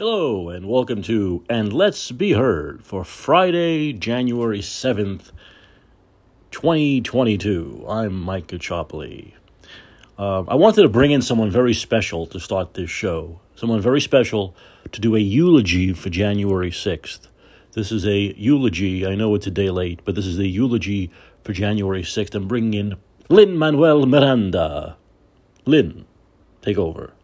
Hello, and welcome to And Let's Be Heard for Friday, January 7th, 2022. I'm Mike Caccioppoli. Uh, I wanted to bring in someone very special to start this show. Someone very special to do a eulogy for January 6th. This is a eulogy. I know it's a day late, but this is a eulogy for January 6th. I'm bringing in Lin-Manuel Miranda. Lin, take over.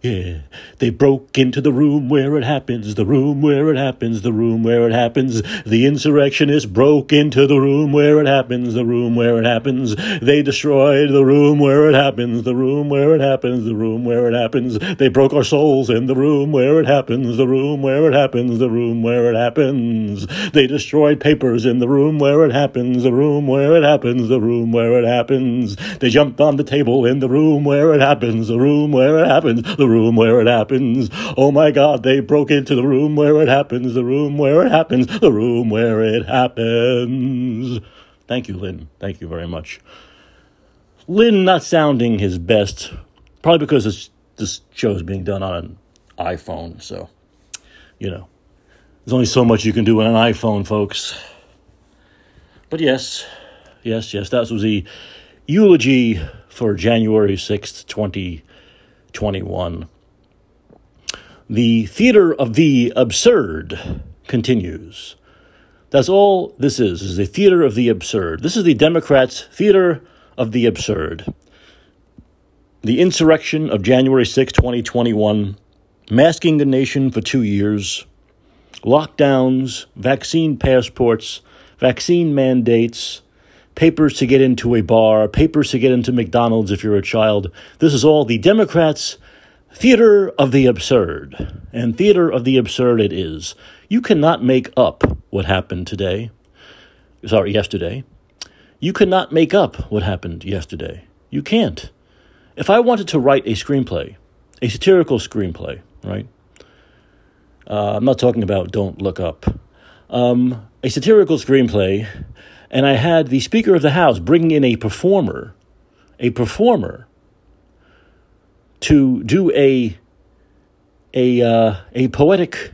Yeah, they broke into the room where it happens, the room where it happens, the room where it happens. The insurrectionists broke into the room where it happens, the room where it happens. They destroyed the room where it happens, the room where it happens, the room where it happens. They broke our souls in the room where it happens, the room where it happens, the room where it happens. They destroyed papers in the room where it happens, the room where it happens, the room where it happens. They jumped on the table in the room where it happens, the room where it happens, the room where it happens. Oh my God, they broke into the room where it happens, the room where it happens, the room where it happens. Thank you, Lin. Thank you very much. Lin not sounding his best, probably because this, this show is being done on an iPhone, so, you know, there's only so much you can do on an iPhone, folks. But yes, yes, yes, that was the eulogy for January 6th, 2020. 21. The theater of the absurd continues. That's all this is, is the theater of the absurd. This is the Democrats' theater of the absurd. The insurrection of January 6, 2021, masking the nation for two years, lockdowns, vaccine passports, vaccine mandates, papers to get into a bar, papers to get into McDonald's if you're a child. This is all the Democrats' theater of the absurd. And theater of the absurd it is. You cannot make up what happened today. Sorry, yesterday. You cannot make up what happened yesterday. You can't. If I wanted to write a screenplay, a satirical screenplay, right? Uh, I'm not talking about Don't Look Up. Um, a satirical screenplay and I had the Speaker of the House bringing in a performer, a performer, to do a a uh, a poetic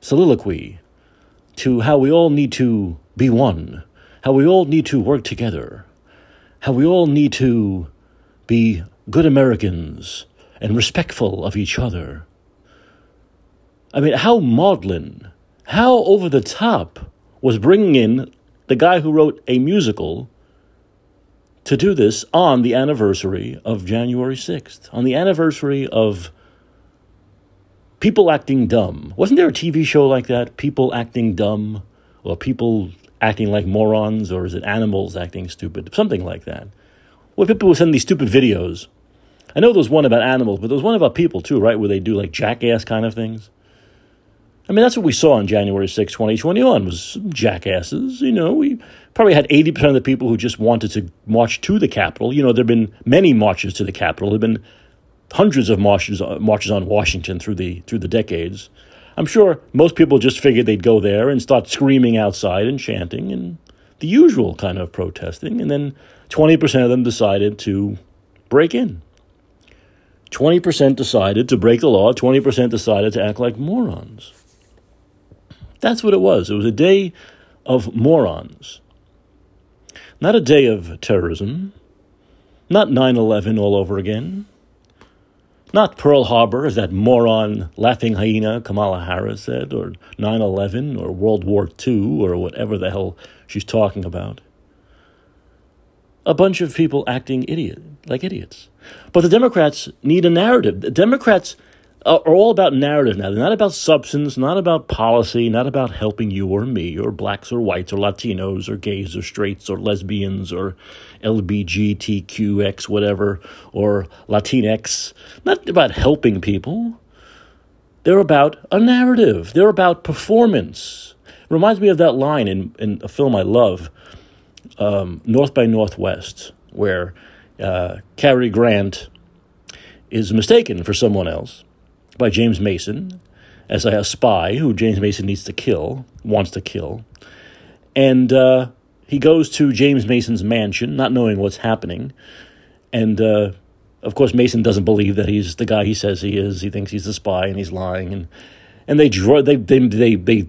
soliloquy to how we all need to be one, how we all need to work together, how we all need to be good Americans and respectful of each other. I mean, how maudlin, how over the top was bringing in the guy who wrote a musical to do this on the anniversary of January 6th, on the anniversary of people acting dumb. Wasn't there a TV show like that? People acting dumb, or people acting like morons, or is it animals acting stupid? Something like that. Where people would send these stupid videos. I know there was one about animals, but there was one about people too, right? Where they do like jackass kind of things. I mean, that's what we saw on January 6, 2021, was jackasses. You know, we probably had 80% of the people who just wanted to march to the Capitol. You know, there have been many marches to the Capitol. There have been hundreds of marches, uh, marches on Washington through the, through the decades. I'm sure most people just figured they'd go there and start screaming outside and chanting and the usual kind of protesting. And then 20% of them decided to break in. 20% decided to break the law, 20% decided to act like morons. That's what it was. It was a day of morons. Not a day of terrorism. Not 9 11 all over again. Not Pearl Harbor, as that moron laughing hyena Kamala Harris said, or 9 11, or World War II, or whatever the hell she's talking about. A bunch of people acting idiot, like idiots. But the Democrats need a narrative. The Democrats are all about narrative now. They're not about substance, not about policy, not about helping you or me or blacks or whites or Latinos or gays or straights or lesbians or LBGTQX, whatever, or Latinx. Not about helping people. They're about a narrative, they're about performance. It Reminds me of that line in, in a film I love, um, North by Northwest, where uh, Cary Grant is mistaken for someone else by James Mason as a spy who James Mason needs to kill, wants to kill. And uh, he goes to James Mason's mansion, not knowing what's happening. And uh, Of course, Mason doesn't believe that he's the guy he says he is. He thinks he's a spy and he's lying. And and they draw they they they, they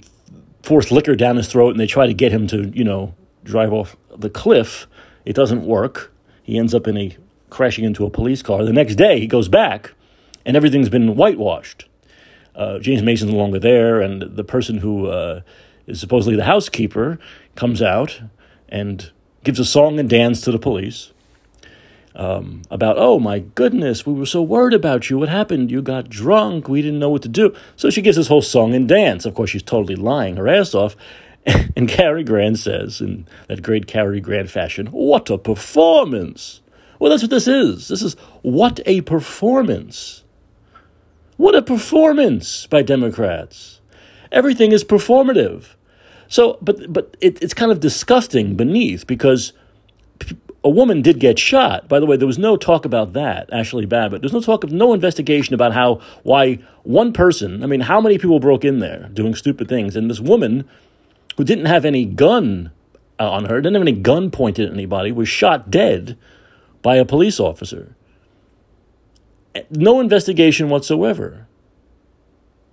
force liquor down his throat and they try to get him to you know drive off the cliff. It doesn't work. He ends up in a crashing into a police car. The next day, he goes back, and everything's been whitewashed. Uh, James Mason's no longer there, and the person who uh, is supposedly the housekeeper comes out and gives a song and dance to the police um, about, oh my goodness, we were so worried about you. What happened? You got drunk. We didn't know what to do. So she gives this whole song and dance. Of course, she's totally lying her ass off. And Cary Grant says, in that great Cary Grant fashion, What a performance! Well, that's what this is. This is what a performance. What a performance by Democrats. Everything is performative. So, but but it, it's kind of disgusting beneath because a woman did get shot. By the way, there was no talk about that, Ashli Babbitt. There's no talk of no investigation about how why one person. I mean, how many people broke in there doing stupid things, and this woman who didn't have any gun uh, on her, didn't have any gun pointed at anybody, was shot dead by a police officer. No investigation whatsoever.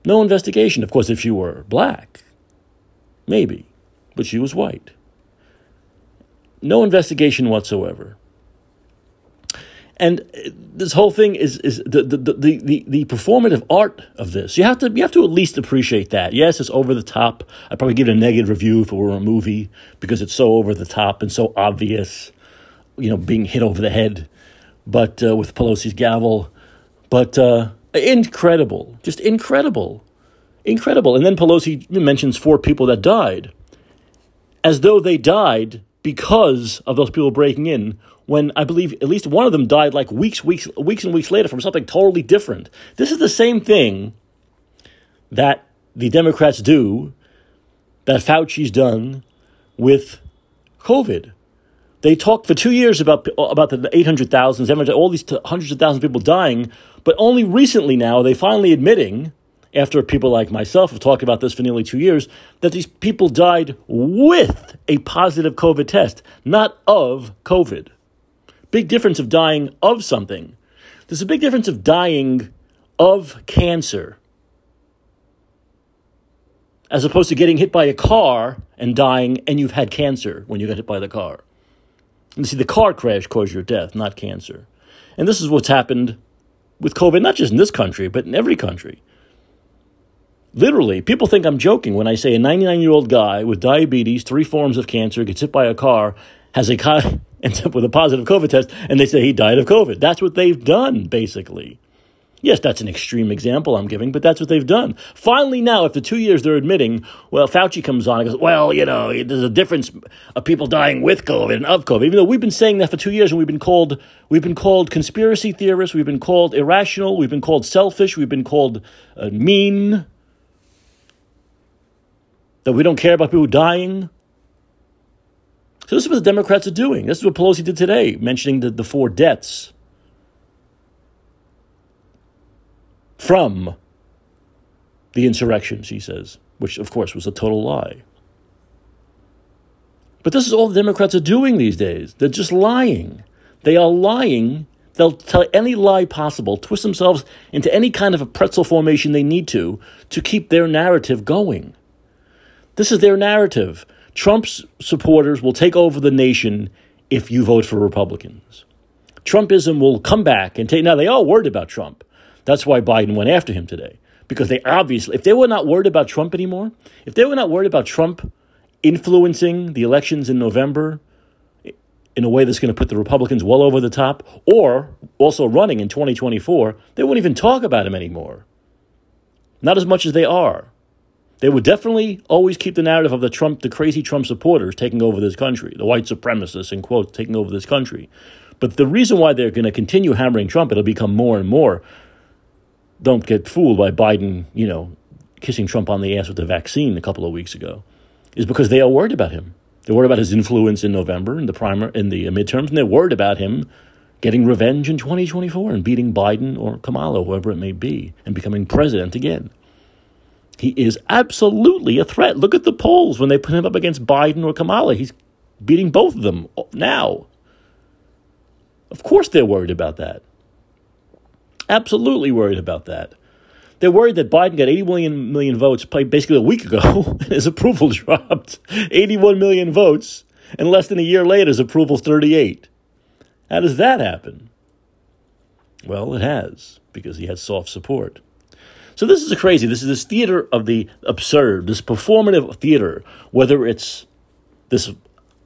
No investigation. Of course, if she were black, maybe, but she was white. No investigation whatsoever. And this whole thing is, is the, the, the, the, the performative art of this. You have, to, you have to at least appreciate that. Yes, it's over the top. I'd probably give it a negative review if it were a movie because it's so over the top and so obvious, you know, being hit over the head but uh, with Pelosi's gavel. But uh, incredible, just incredible, incredible. And then Pelosi mentions four people that died as though they died because of those people breaking in when I believe at least one of them died like weeks, weeks, weeks and weeks later from something totally different. This is the same thing that the Democrats do, that Fauci's done with COVID. They talked for two years about about the 800,000, all these hundreds of thousands of people dying, but only recently now are they finally admitting, after people like myself have talked about this for nearly two years, that these people died with a positive COVID test, not of COVID. Big difference of dying of something. There's a big difference of dying of cancer as opposed to getting hit by a car and dying and you've had cancer when you got hit by the car. And see, the car crash caused your death, not cancer. And this is what's happened with COVID, not just in this country, but in every country. Literally, people think I'm joking when I say a 99 year old guy with diabetes, three forms of cancer, gets hit by a car, has a ends up with a positive COVID test, and they say he died of COVID. That's what they've done, basically. Yes, that's an extreme example I'm giving, but that's what they've done. Finally, now, after two years, they're admitting, well, Fauci comes on and goes, well, you know, there's a difference of people dying with COVID and of COVID. Even though we've been saying that for two years and we've been called, we've been called conspiracy theorists, we've been called irrational, we've been called selfish, we've been called uh, mean, that we don't care about people dying. So this is what the Democrats are doing. This is what Pelosi did today, mentioning the, the four deaths from the insurrection, she says, which of course was a total lie. But this is all the Democrats are doing these days. They're just lying. They are lying. They'll tell any lie possible, twist themselves into any kind of a pretzel formation they need to, to keep their narrative going. This is their narrative. Trump's supporters will take over the nation if you vote for Republicans. Trumpism will come back and take. Now, they are worried about Trump. That's why Biden went after him today. Because they obviously, if they were not worried about Trump anymore, if they were not worried about Trump influencing the elections in November in a way that's going to put the Republicans well over the top, or also running in 2024, they wouldn't even talk about him anymore. Not as much as they are. They would definitely always keep the narrative of the Trump, the crazy Trump supporters taking over this country, the white supremacists, in quotes, taking over this country. But the reason why they're going to continue hammering Trump, it'll become more and more don't get fooled by Biden, you know, kissing Trump on the ass with the vaccine a couple of weeks ago, is because they are worried about him. They're worried about his influence in November in the primer in the midterms, and they're worried about him getting revenge in 2024 and beating Biden or Kamala, whoever it may be, and becoming president again. He is absolutely a threat. Look at the polls when they put him up against Biden or Kamala. He's beating both of them now. Of course, they're worried about that. Absolutely worried about that. They're worried that Biden got 81 million, votes basically a week ago, and his approval dropped 81 million votes, and less than a year later, his approval's 38. How does that happen? Well, it has, because he had soft support. So this is a crazy. This is this theater of the absurd, this performative theater, whether it's this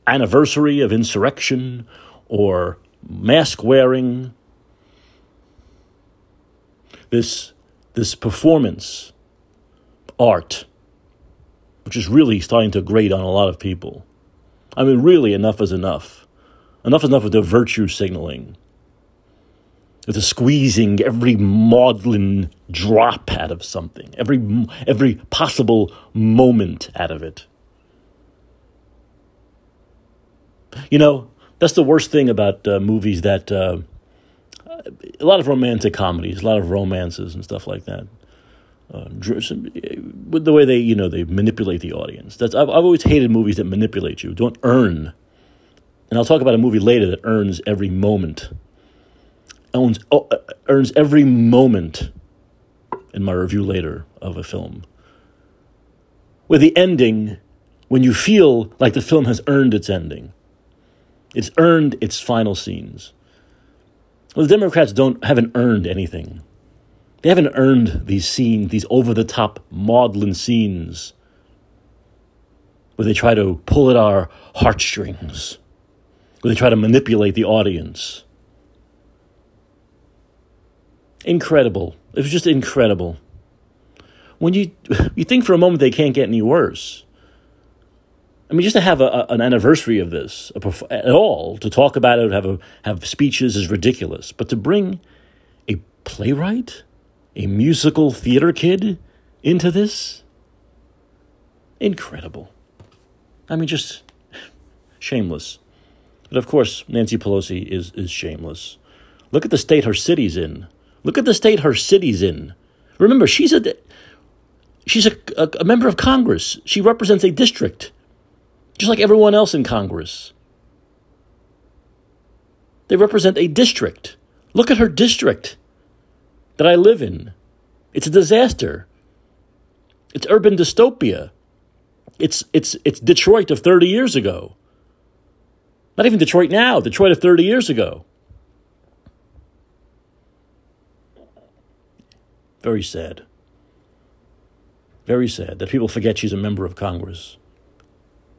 anniversary of insurrection or mask wearing, this this performance art, which is really starting to grate on a lot of people. I mean, really, enough is enough. Enough is enough with the virtue signaling, with the squeezing every maudlin drop out of something, every, every possible moment out of it. You know, that's the worst thing about uh, movies that. Uh, a lot of romantic comedies, a lot of romances and stuff like that. Uh, with the way they, you know, they manipulate the audience. That's I've, I've always hated movies that manipulate you. Don't earn. And I'll talk about a movie later that earns every moment. Owns oh, uh, earns every moment in my review later of a film. With the ending, when you feel like the film has earned its ending, it's earned its final scenes. Well, the Democrats don't haven't earned anything. They haven't earned these scenes, these over the top maudlin scenes where they try to pull at our heartstrings, where they try to manipulate the audience. Incredible. It was just incredible. When you you think for a moment they can't get any worse. I mean, just to have a, a, an anniversary of this at all, to talk about it, have a, have speeches is ridiculous. But to bring a playwright, a musical theater kid into this, incredible. I mean, just shameless. But of course, Nancy Pelosi is is shameless. Look at the state her city's in. Look at the state her city's in. Remember, she's a she's a, a, a member of Congress. She represents a district just like everyone else in Congress. They represent a district. Look at her district that I live in. It's a disaster. It's urban dystopia. It's, it's, it's Detroit of 30 years ago. Not even Detroit now, Detroit of 30 years ago. Very sad. Very sad that people forget she's a member of Congress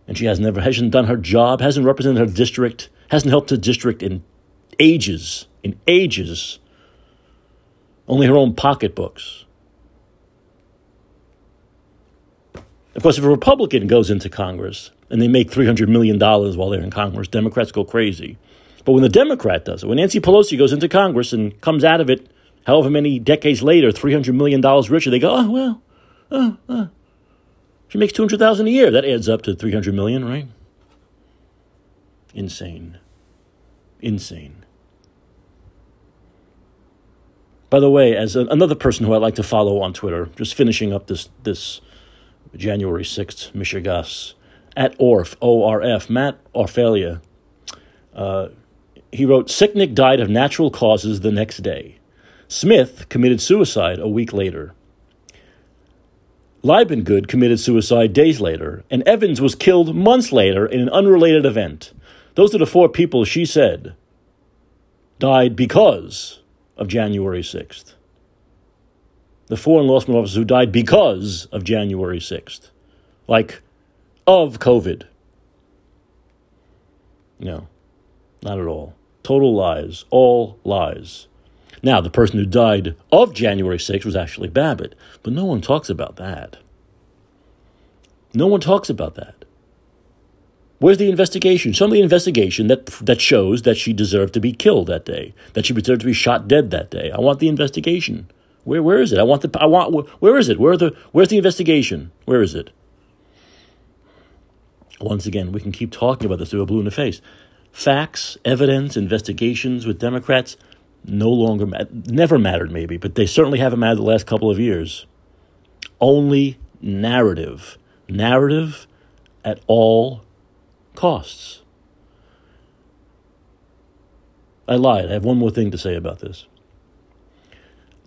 and she has never hasn't done her job, hasn't represented her district, hasn't helped her district in ages, in ages. Only her own pocketbooks. Of course, if a Republican goes into Congress and they make $300 million while they're in Congress, Democrats go crazy. But when the Democrat does it, when Nancy Pelosi goes into Congress and comes out of it however many decades later, $300 million richer, they go, oh, well, oh, oh, she makes 200,000 a year. That adds up to 300 million, right? Insane. Insane. By the way, as a, another person who I like to follow on Twitter, just finishing up this this January 6th, mishegas, at Orf, O-R-F, Matt Orfalea, uh, he wrote, Sicknick died of natural causes the next day. Smith committed suicide a week later. Liebengood committed suicide days later, and Evans was killed months later in an unrelated event. Those are the four people she said died because of January 6th. The four enlistment officers who died because of January 6th. Like, of COVID. No, not at all. Total lies. All lies. Now, the person who died of January 6th was actually Babbitt, but no one talks about that. No one talks about that. Where's the investigation? Some of the investigation that that shows that she deserved to be killed that day, that she deserved to be shot dead that day. I want the investigation. Where where is it? I want the I want where is it? Where the where's the investigation? Where is it? Once again, we can keep talking about this to a blue in the face. Facts, evidence, investigations with Democrats no longer never mattered maybe, but they certainly haven't mattered the last couple of years. Only narrative, narrative at all costs. I lied. I have one more thing to say about this.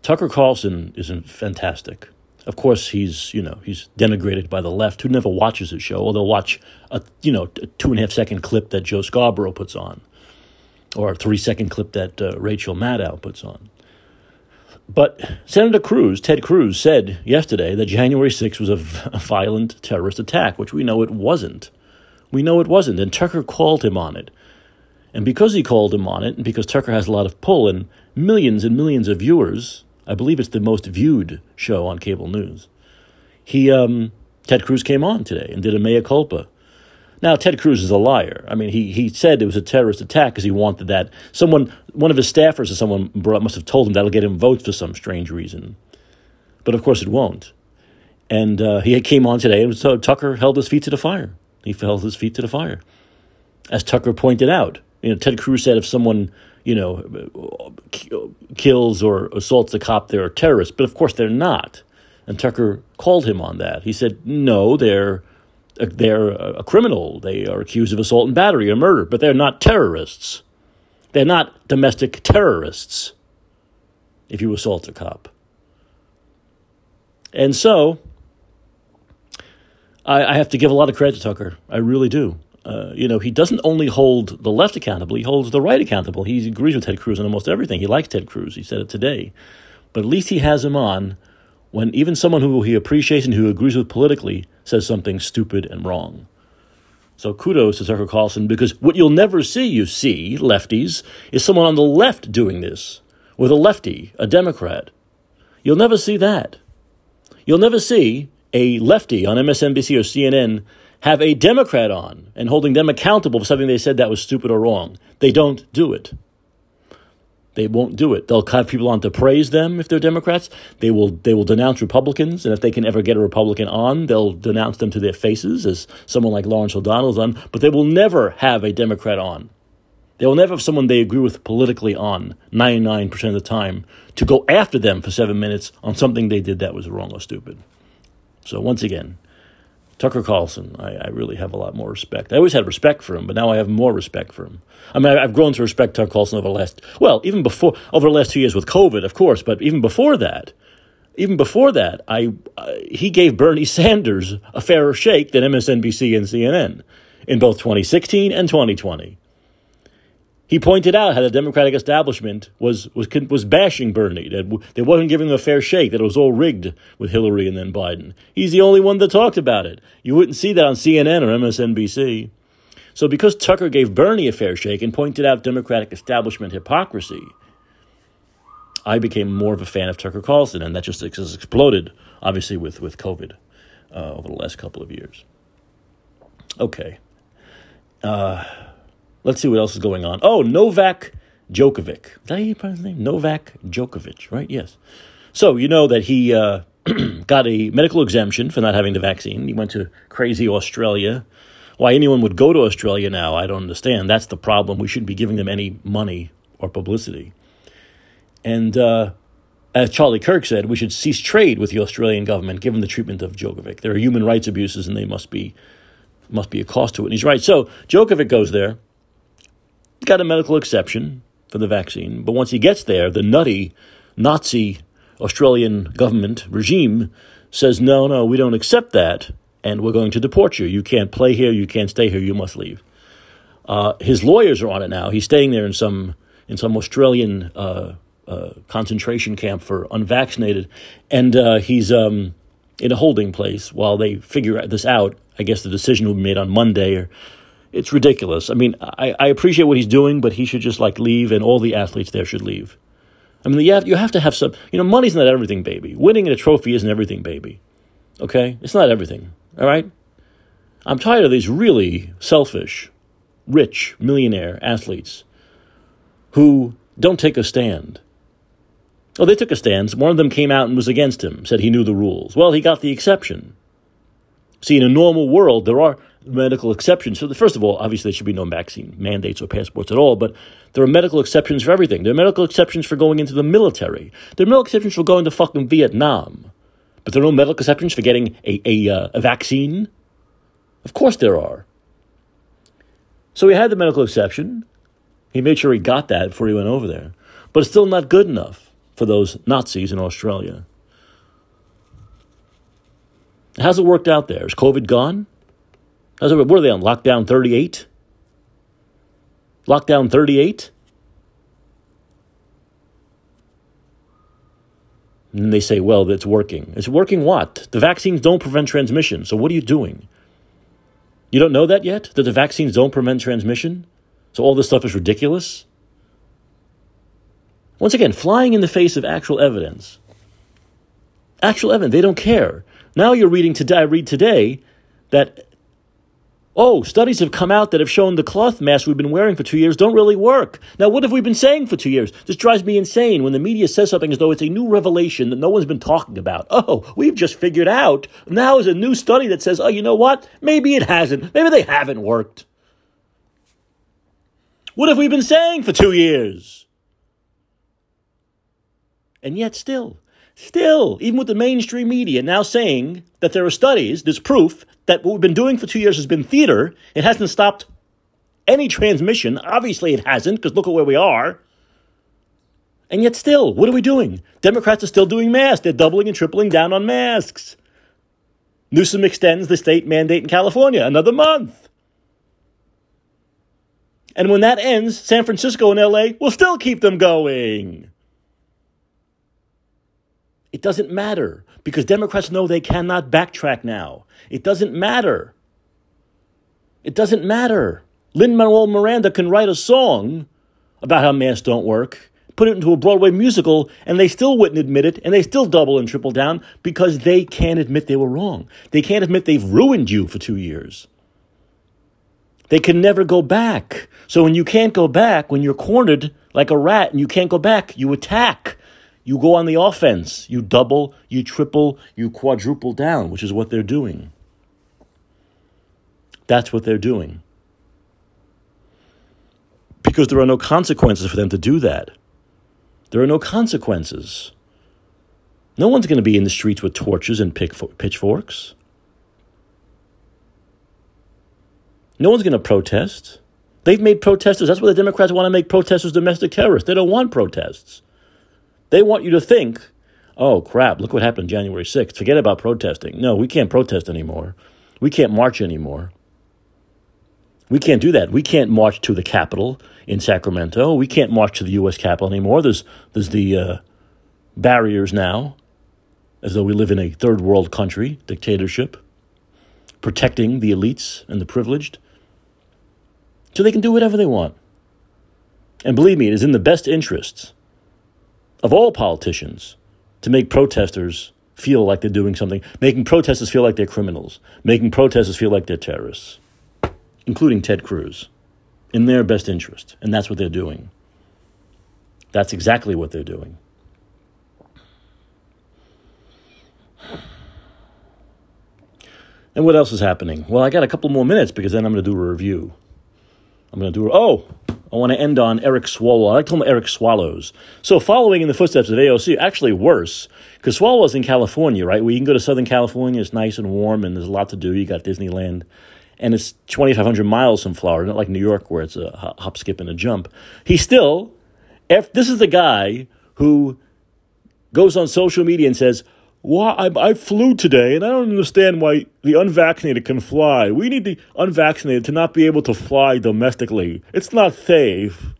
Tucker Carlson is fantastic. Of course, he's you know he's denigrated by the left, who never watches his show, or they'll watch a you know a two and a half second clip that Joe Scarborough puts on, or a three second clip that uh, Rachel Maddow puts on. But Senator Cruz, Ted Cruz, said yesterday that January 6th was a violent terrorist attack, which we know it wasn't. We know it wasn't, and Tucker called him on it. And because he called him on it, and because Tucker has a lot of pull and millions and millions of viewers, I believe it's the most viewed show on cable news. He, um, Ted Cruz came on today and did a mea culpa. Now, Ted Cruz is a liar. I mean, he, he said it was a terrorist attack because he wanted that. Someone, one of his staffers or someone brought, must have told him that'll get him votes for some strange reason. But of course it won't. And uh, he came on today and so Tucker held his feet to the fire. He held his feet to the fire. As Tucker pointed out, you know, Ted Cruz said if someone, you know, kills or assaults a cop, they're a terrorist. But of course they're not. And Tucker called him on that. He said, no, they're they're a criminal. They are accused of assault and battery or murder, but they're not terrorists. They're not domestic terrorists if you assault a cop. And so, I, I have to give a lot of credit to Tucker. I really do. Uh, you know, he doesn't only hold the left accountable, he holds the right accountable. He agrees with Ted Cruz on almost everything. He likes Ted Cruz. He said it today. But at least he has him on when even someone who he appreciates and who agrees with politically says something stupid and wrong. So kudos to Tucker Carlson because what you'll never see, you see, lefties, is someone on the left doing this with a lefty, a Democrat. You'll never see that. You'll never see a lefty on MSNBC or CNN have a Democrat on and holding them accountable for something they said that was stupid or wrong. They don't do it. They won't do it. They'll have people on to praise them if they're Democrats. They will they will denounce Republicans, and if they can ever get a Republican on, they'll denounce them to their faces, as someone like Lawrence O'Donnell's on. But they will never have a Democrat on. They will never have someone they agree with politically on 99% of the time to go after them for seven minutes on something they did that was wrong or stupid. So once again, Tucker Carlson, I, I, really have a lot more respect. I always had respect for him, but now I have more respect for him. I mean, I've grown to respect Tucker Carlson over the last, well, even before, over the last two years with COVID, of course, but even before that, even before that, I, uh, he gave Bernie Sanders a fairer shake than MSNBC and CNN in both 2016 and 2020. He pointed out how the Democratic establishment was was was bashing Bernie. That they wasn't giving him a fair shake. That it was all rigged with Hillary and then Biden. He's the only one that talked about it. You wouldn't see that on CNN or MSNBC. So because Tucker gave Bernie a fair shake and pointed out Democratic establishment hypocrisy, I became more of a fan of Tucker Carlson, and that just has exploded, obviously with with COVID uh, over the last couple of years. Okay. Uh, Let's see what else is going on. Oh, Novak Djokovic. Is that his name? Novak Djokovic, right? Yes. So you know that he uh, got a medical exemption for not having the vaccine. He went to crazy Australia. Why anyone would go to Australia now, I don't understand. That's the problem. We shouldn't be giving them any money or publicity. And uh, as Charlie Kirk said, we should cease trade with the Australian government given the treatment of Djokovic. There are human rights abuses, and they must be must be a cost to it. And he's right. So Djokovic goes there got a medical exception for the vaccine, but once he gets there, the nutty Nazi Australian government regime says, no, no, we don't accept that, and we're going to deport you. You can't play here, you can't stay here, you must leave. Uh, his lawyers are on it now. He's staying there in some in some Australian uh, uh, concentration camp for unvaccinated, and uh, he's um, in a holding place while they figure this out. I guess the decision will be made on Monday or it's ridiculous. I mean, I, I appreciate what he's doing, but he should just like leave, and all the athletes there should leave. I mean, you have, you have to have some, you know, money's not everything, baby. Winning a trophy isn't everything, baby. Okay? It's not everything. All right? I'm tired of these really selfish, rich, millionaire athletes who don't take a stand. Oh, they took a stand. One of them came out and was against him, said he knew the rules. Well, he got the exception. See, in a normal world, there are medical exceptions. So, the, first of all, obviously, there should be no vaccine mandates or passports at all, but there are medical exceptions for everything. There are medical exceptions for going into the military. There are medical exceptions for going to fucking Vietnam. But there are no medical exceptions for getting a, a, uh, a vaccine? Of course there are. So he had the medical exception. He made sure he got that before he went over there. But it's still not good enough. for those Nazis in Australia. How's it worked out there? Is COVID gone? How's it, what are they on? Lockdown 38? Lockdown 38? And they say, well, it's working. It's working what? The vaccines don't prevent transmission. So what are you doing? You don't know that yet? That the vaccines don't prevent transmission? So all this stuff is ridiculous? Once again, flying in the face of actual evidence. Actual evidence. They don't care. Now you're reading today, I read today that Oh, studies have come out that have shown the cloth masks we've been wearing for two years don't really work. Now, what have we been saying for two years? This drives me insane when the media says something as though it's a new revelation that no one's been talking about. Oh, we've just figured out. Now is a new study that says, oh, you know what? Maybe it hasn't. Maybe they haven't worked. What have we been saying for two years? And yet, still, Still, even with the mainstream media now saying that there are studies, there's proof that what we've been doing for two years has been theater, it hasn't stopped any transmission. Obviously, it hasn't, because look at where we are. And yet, still, what are we doing? Democrats are still doing masks. They're doubling and tripling down on masks. Newsom extends the state mandate in California another month. And when that ends, San Francisco and LA will still keep them going. It doesn't matter because Democrats know they cannot backtrack now. It doesn't matter. It doesn't matter. Lin Manuel Miranda can write a song about how masks don't work, put it into a Broadway musical, and they still wouldn't admit it, and they still double and triple down because they can't admit they were wrong. They can't admit they've ruined you for two years. They can never go back. So when you can't go back, when you're cornered like a rat and you can't go back, you attack. You go on the offense. You double, you triple, you quadruple down, which is what they're doing. That's what they're doing. Because there are no consequences for them to do that. There are no consequences. No one's going to be in the streets with torches and pitchforks. No one's going to protest. They've made protesters. That's why the Democrats want to make protesters domestic terrorists. They don't want protests. They want you to think, oh crap, look what happened January 6th. Forget about protesting. No, we can't protest anymore. We can't march anymore. We can't do that. We can't march to the Capitol in Sacramento. We can't march to the U.S. Capitol anymore. There's, there's the uh, barriers now, as though we live in a third world country, dictatorship, protecting the elites and the privileged. So they can do whatever they want. And believe me, it is in the best interests of all politicians to make protesters feel like they're doing something, making protesters feel like they're criminals, making protesters feel like they're terrorists, including Ted Cruz, in their best interest. And that's what they're doing. That's exactly what they're doing. And what else is happening? Well, I got a couple more minutes because then I'm going to do a review. I'm going to do. Oh, I want to end on Eric Swalwell. I like to call him Eric Swallows. So, following in the footsteps of AOC, actually worse, because Swalwell's in California, right? Where you can go to Southern California, it's nice and warm, and there's a lot to do. You got Disneyland, and it's 2,500 miles from Florida, not like New York, where it's a hop, skip, and a jump. He still, if this is the guy who goes on social media and says, why I, I, flew today and I don't understand why the unvaccinated can fly. We need the unvaccinated to not be able to fly domestically. It's not safe.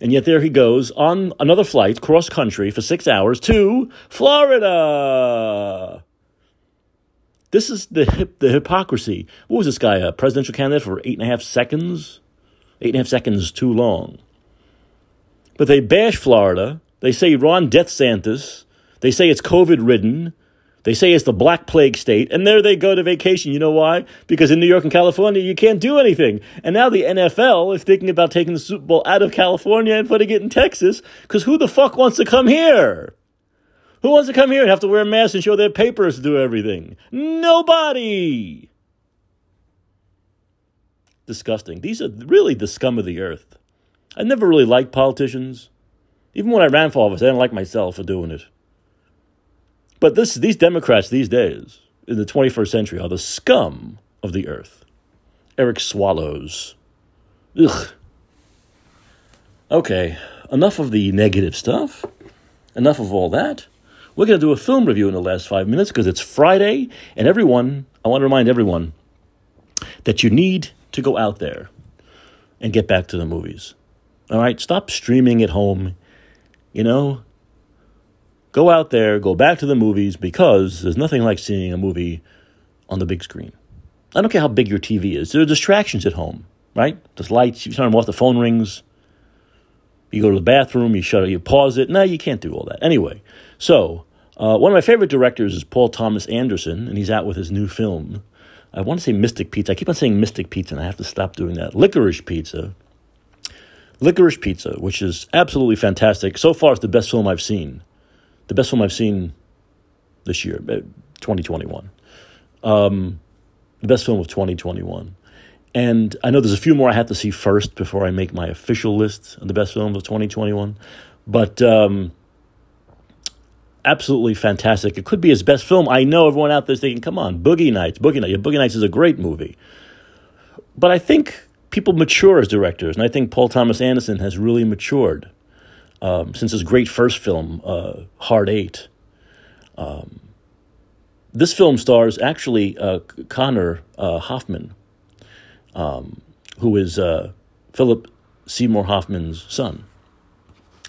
And yet there he goes on another flight cross country for six hours to Florida. This is the hip, the hypocrisy. What was this guy? A presidential candidate for eight and a half seconds? Eight and a half seconds too long. But they bash Florida. They say Ron Death Santis they say it's COVID ridden. They say it's the Black Plague state. And there they go to vacation. You know why? Because in New York and California, you can't do anything. And now the NFL is thinking about taking the Super Bowl out of California and putting it in Texas. Because who the fuck wants to come here? Who wants to come here and have to wear a mask and show their papers to do everything? Nobody! Disgusting. These are really the scum of the earth. I never really liked politicians. Even when I ran for office, I didn't like myself for doing it. But this, these Democrats these days, in the 21st century, are the scum of the earth. Eric Swallows. Ugh. Okay, enough of the negative stuff. enough of all that. We're going to do a film review in the last five minutes because it's Friday, and everyone, I want to remind everyone that you need to go out there and get back to the movies. All right? Stop streaming at home. You know, go out there, go back to the movies because there's nothing like seeing a movie on the big screen. I don't care how big your TV is. There are distractions at home, right? There's lights, you turn them off, the phone rings. You go to the bathroom, you shut it, you pause it. No, you can't do all that. Anyway, so uh, one of my favorite directors is Paul Thomas Anderson, and he's out with his new film. I want to say Mystic Pizza. I keep on saying Mystic Pizza, and I have to stop doing that. Licorice Pizza. Licorice Pizza, which is absolutely fantastic. So far, it's the best film I've seen. The best film I've seen this year, uh, 2021. Um, the best film of 2021. And I know there's a few more I have to see first before I make my official list of the best films of 2021. But um, absolutely fantastic. It could be his best film. I know everyone out there is thinking, come on, Boogie Nights, Boogie Nights. Boogie Nights is a great movie. But I think people mature as directors, and I think Paul Thomas Anderson has really matured um, since his great first film, uh, Hard Eight. Um, this film stars actually uh, Connor uh, Hoffman, um, who is uh, Philip Seymour Hoffman's son.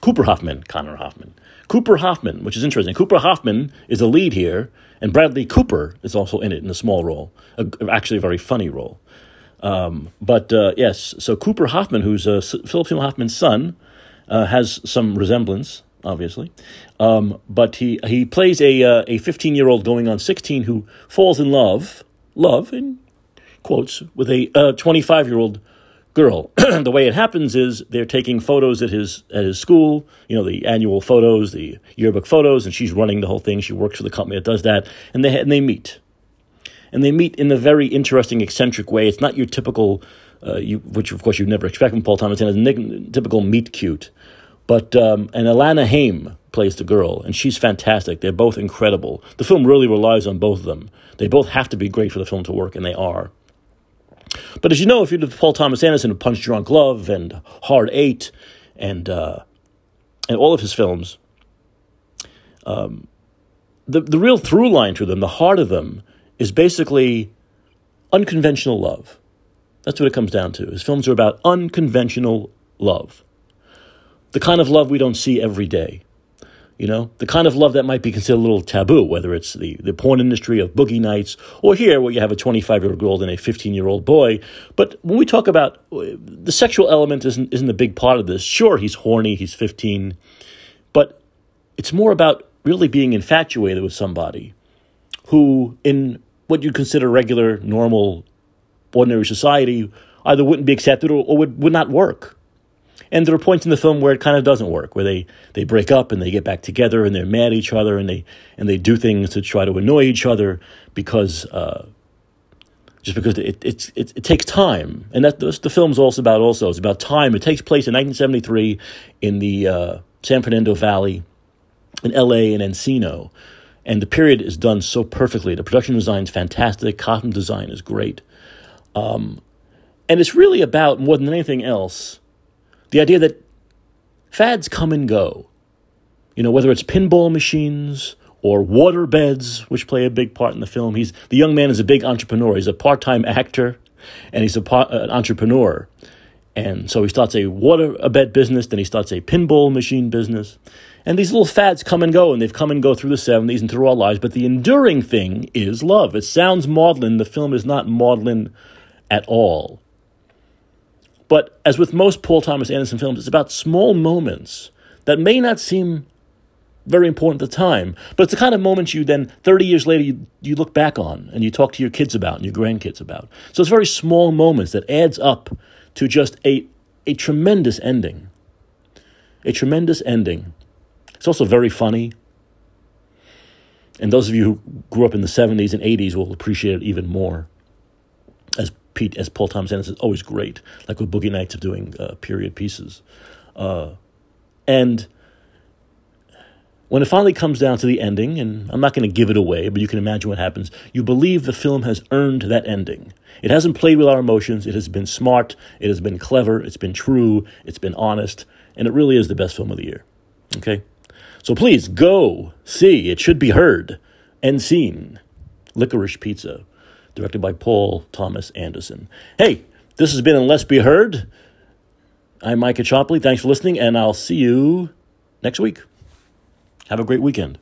Cooper Hoffman, Connor Hoffman. Cooper Hoffman, which is interesting. Cooper Hoffman is a lead here, and Bradley Cooper is also in it in a small role, a, actually a very funny role. Um, but uh, yes, so Cooper Hoffman, who's uh, Philip Seymour Hoffman's son, uh, has some resemblance obviously. Um, but he he plays a uh, a 15 year old going on 16 who falls in love, love in quotes, with a 25 uh, year old girl. the way it happens is they're taking photos at his at his school, you know, the annual photos, the yearbook photos, and she's running the whole thing. She works for the company that does that, and they and they meet, and they meet in a very interesting, eccentric way. It's not your typical. Uh, you, which of course you'd never expect from Paul Thomas Anderson, a typical meet cute. But um, and Alana Haim plays the girl, and she's fantastic. They're both incredible. The film really relies on both of them. They both have to be great for the film to work, and they are. But as you know, if you did Paul Thomas Anderson of Punch Drunk Love and Hard Eight, and uh, and all of his films, um, the the real through line to them, the heart of them, is basically unconventional love. That's what it comes down to. His films are about unconventional love the kind of love we don't see every day. You know, the kind of love that might be considered a little taboo, whether it's the, the porn industry of boogie nights or here where you have a 25 year old girl and a 15 year old boy. But when we talk about uh, the sexual element isn't, isn't a big part of this. Sure, he's horny, he's 15, but it's more about really being infatuated with somebody who, in what you'd consider regular, normal, ordinary society, either wouldn't be accepted or, or would, would not work. And there are points in the film where it kind of doesn't work, where they, they break up and they get back together and they're mad at each other and they and they do things to try to annoy each other because uh, just because it, it, it, it, takes time. And that the film's also about also. It's about time. It takes place in 1973 in the uh, San Fernando Valley, in L.A. and Encino. And the period is done so perfectly. The production design is fantastic. Costume design is great. Um, and it's really about, more than anything else, the idea that fads come and go. You know, whether it's pinball machines or water beds, which play a big part in the film. He's the young man is a big entrepreneur. He's a part-time actor, and he's a part, an entrepreneur. And so he starts a water a bed business, then he starts a pinball machine business. And these little fads come and go, and they've come and go through the 70s and through our lives. But the enduring thing is love. It sounds maudlin. The film is not maudlin at all. But as with most Paul Thomas Anderson films, it's about small moments that may not seem very important at the time, but it's the kind of moments you then, 30 years later, you, you look back on and you talk to your kids about and your grandkids about. So it's very small moments that adds up to just a, a tremendous ending. A tremendous ending. It's also very funny. And those of you who grew up in the 70s and 80s will appreciate it even more. Pete as Paul Thomas Anderson is always great, like with Boogie Nights of doing uh, period pieces. Uh, and when it finally comes down to the ending, and I'm not going to give it away, but you can imagine what happens, you believe the film has earned that ending. It hasn't played with our emotions, it has been smart, it has been clever, it's been true, it's been honest, and it really is the best film of the year. Okay? So please go see, it should be heard and seen. Licorice Pizza, directed by Paul Thomas Anderson. Hey, this has been And Let's Be Heard. I'm Mike Caccioppoli. Thanks for listening, and I'll see you next week. Have a great weekend.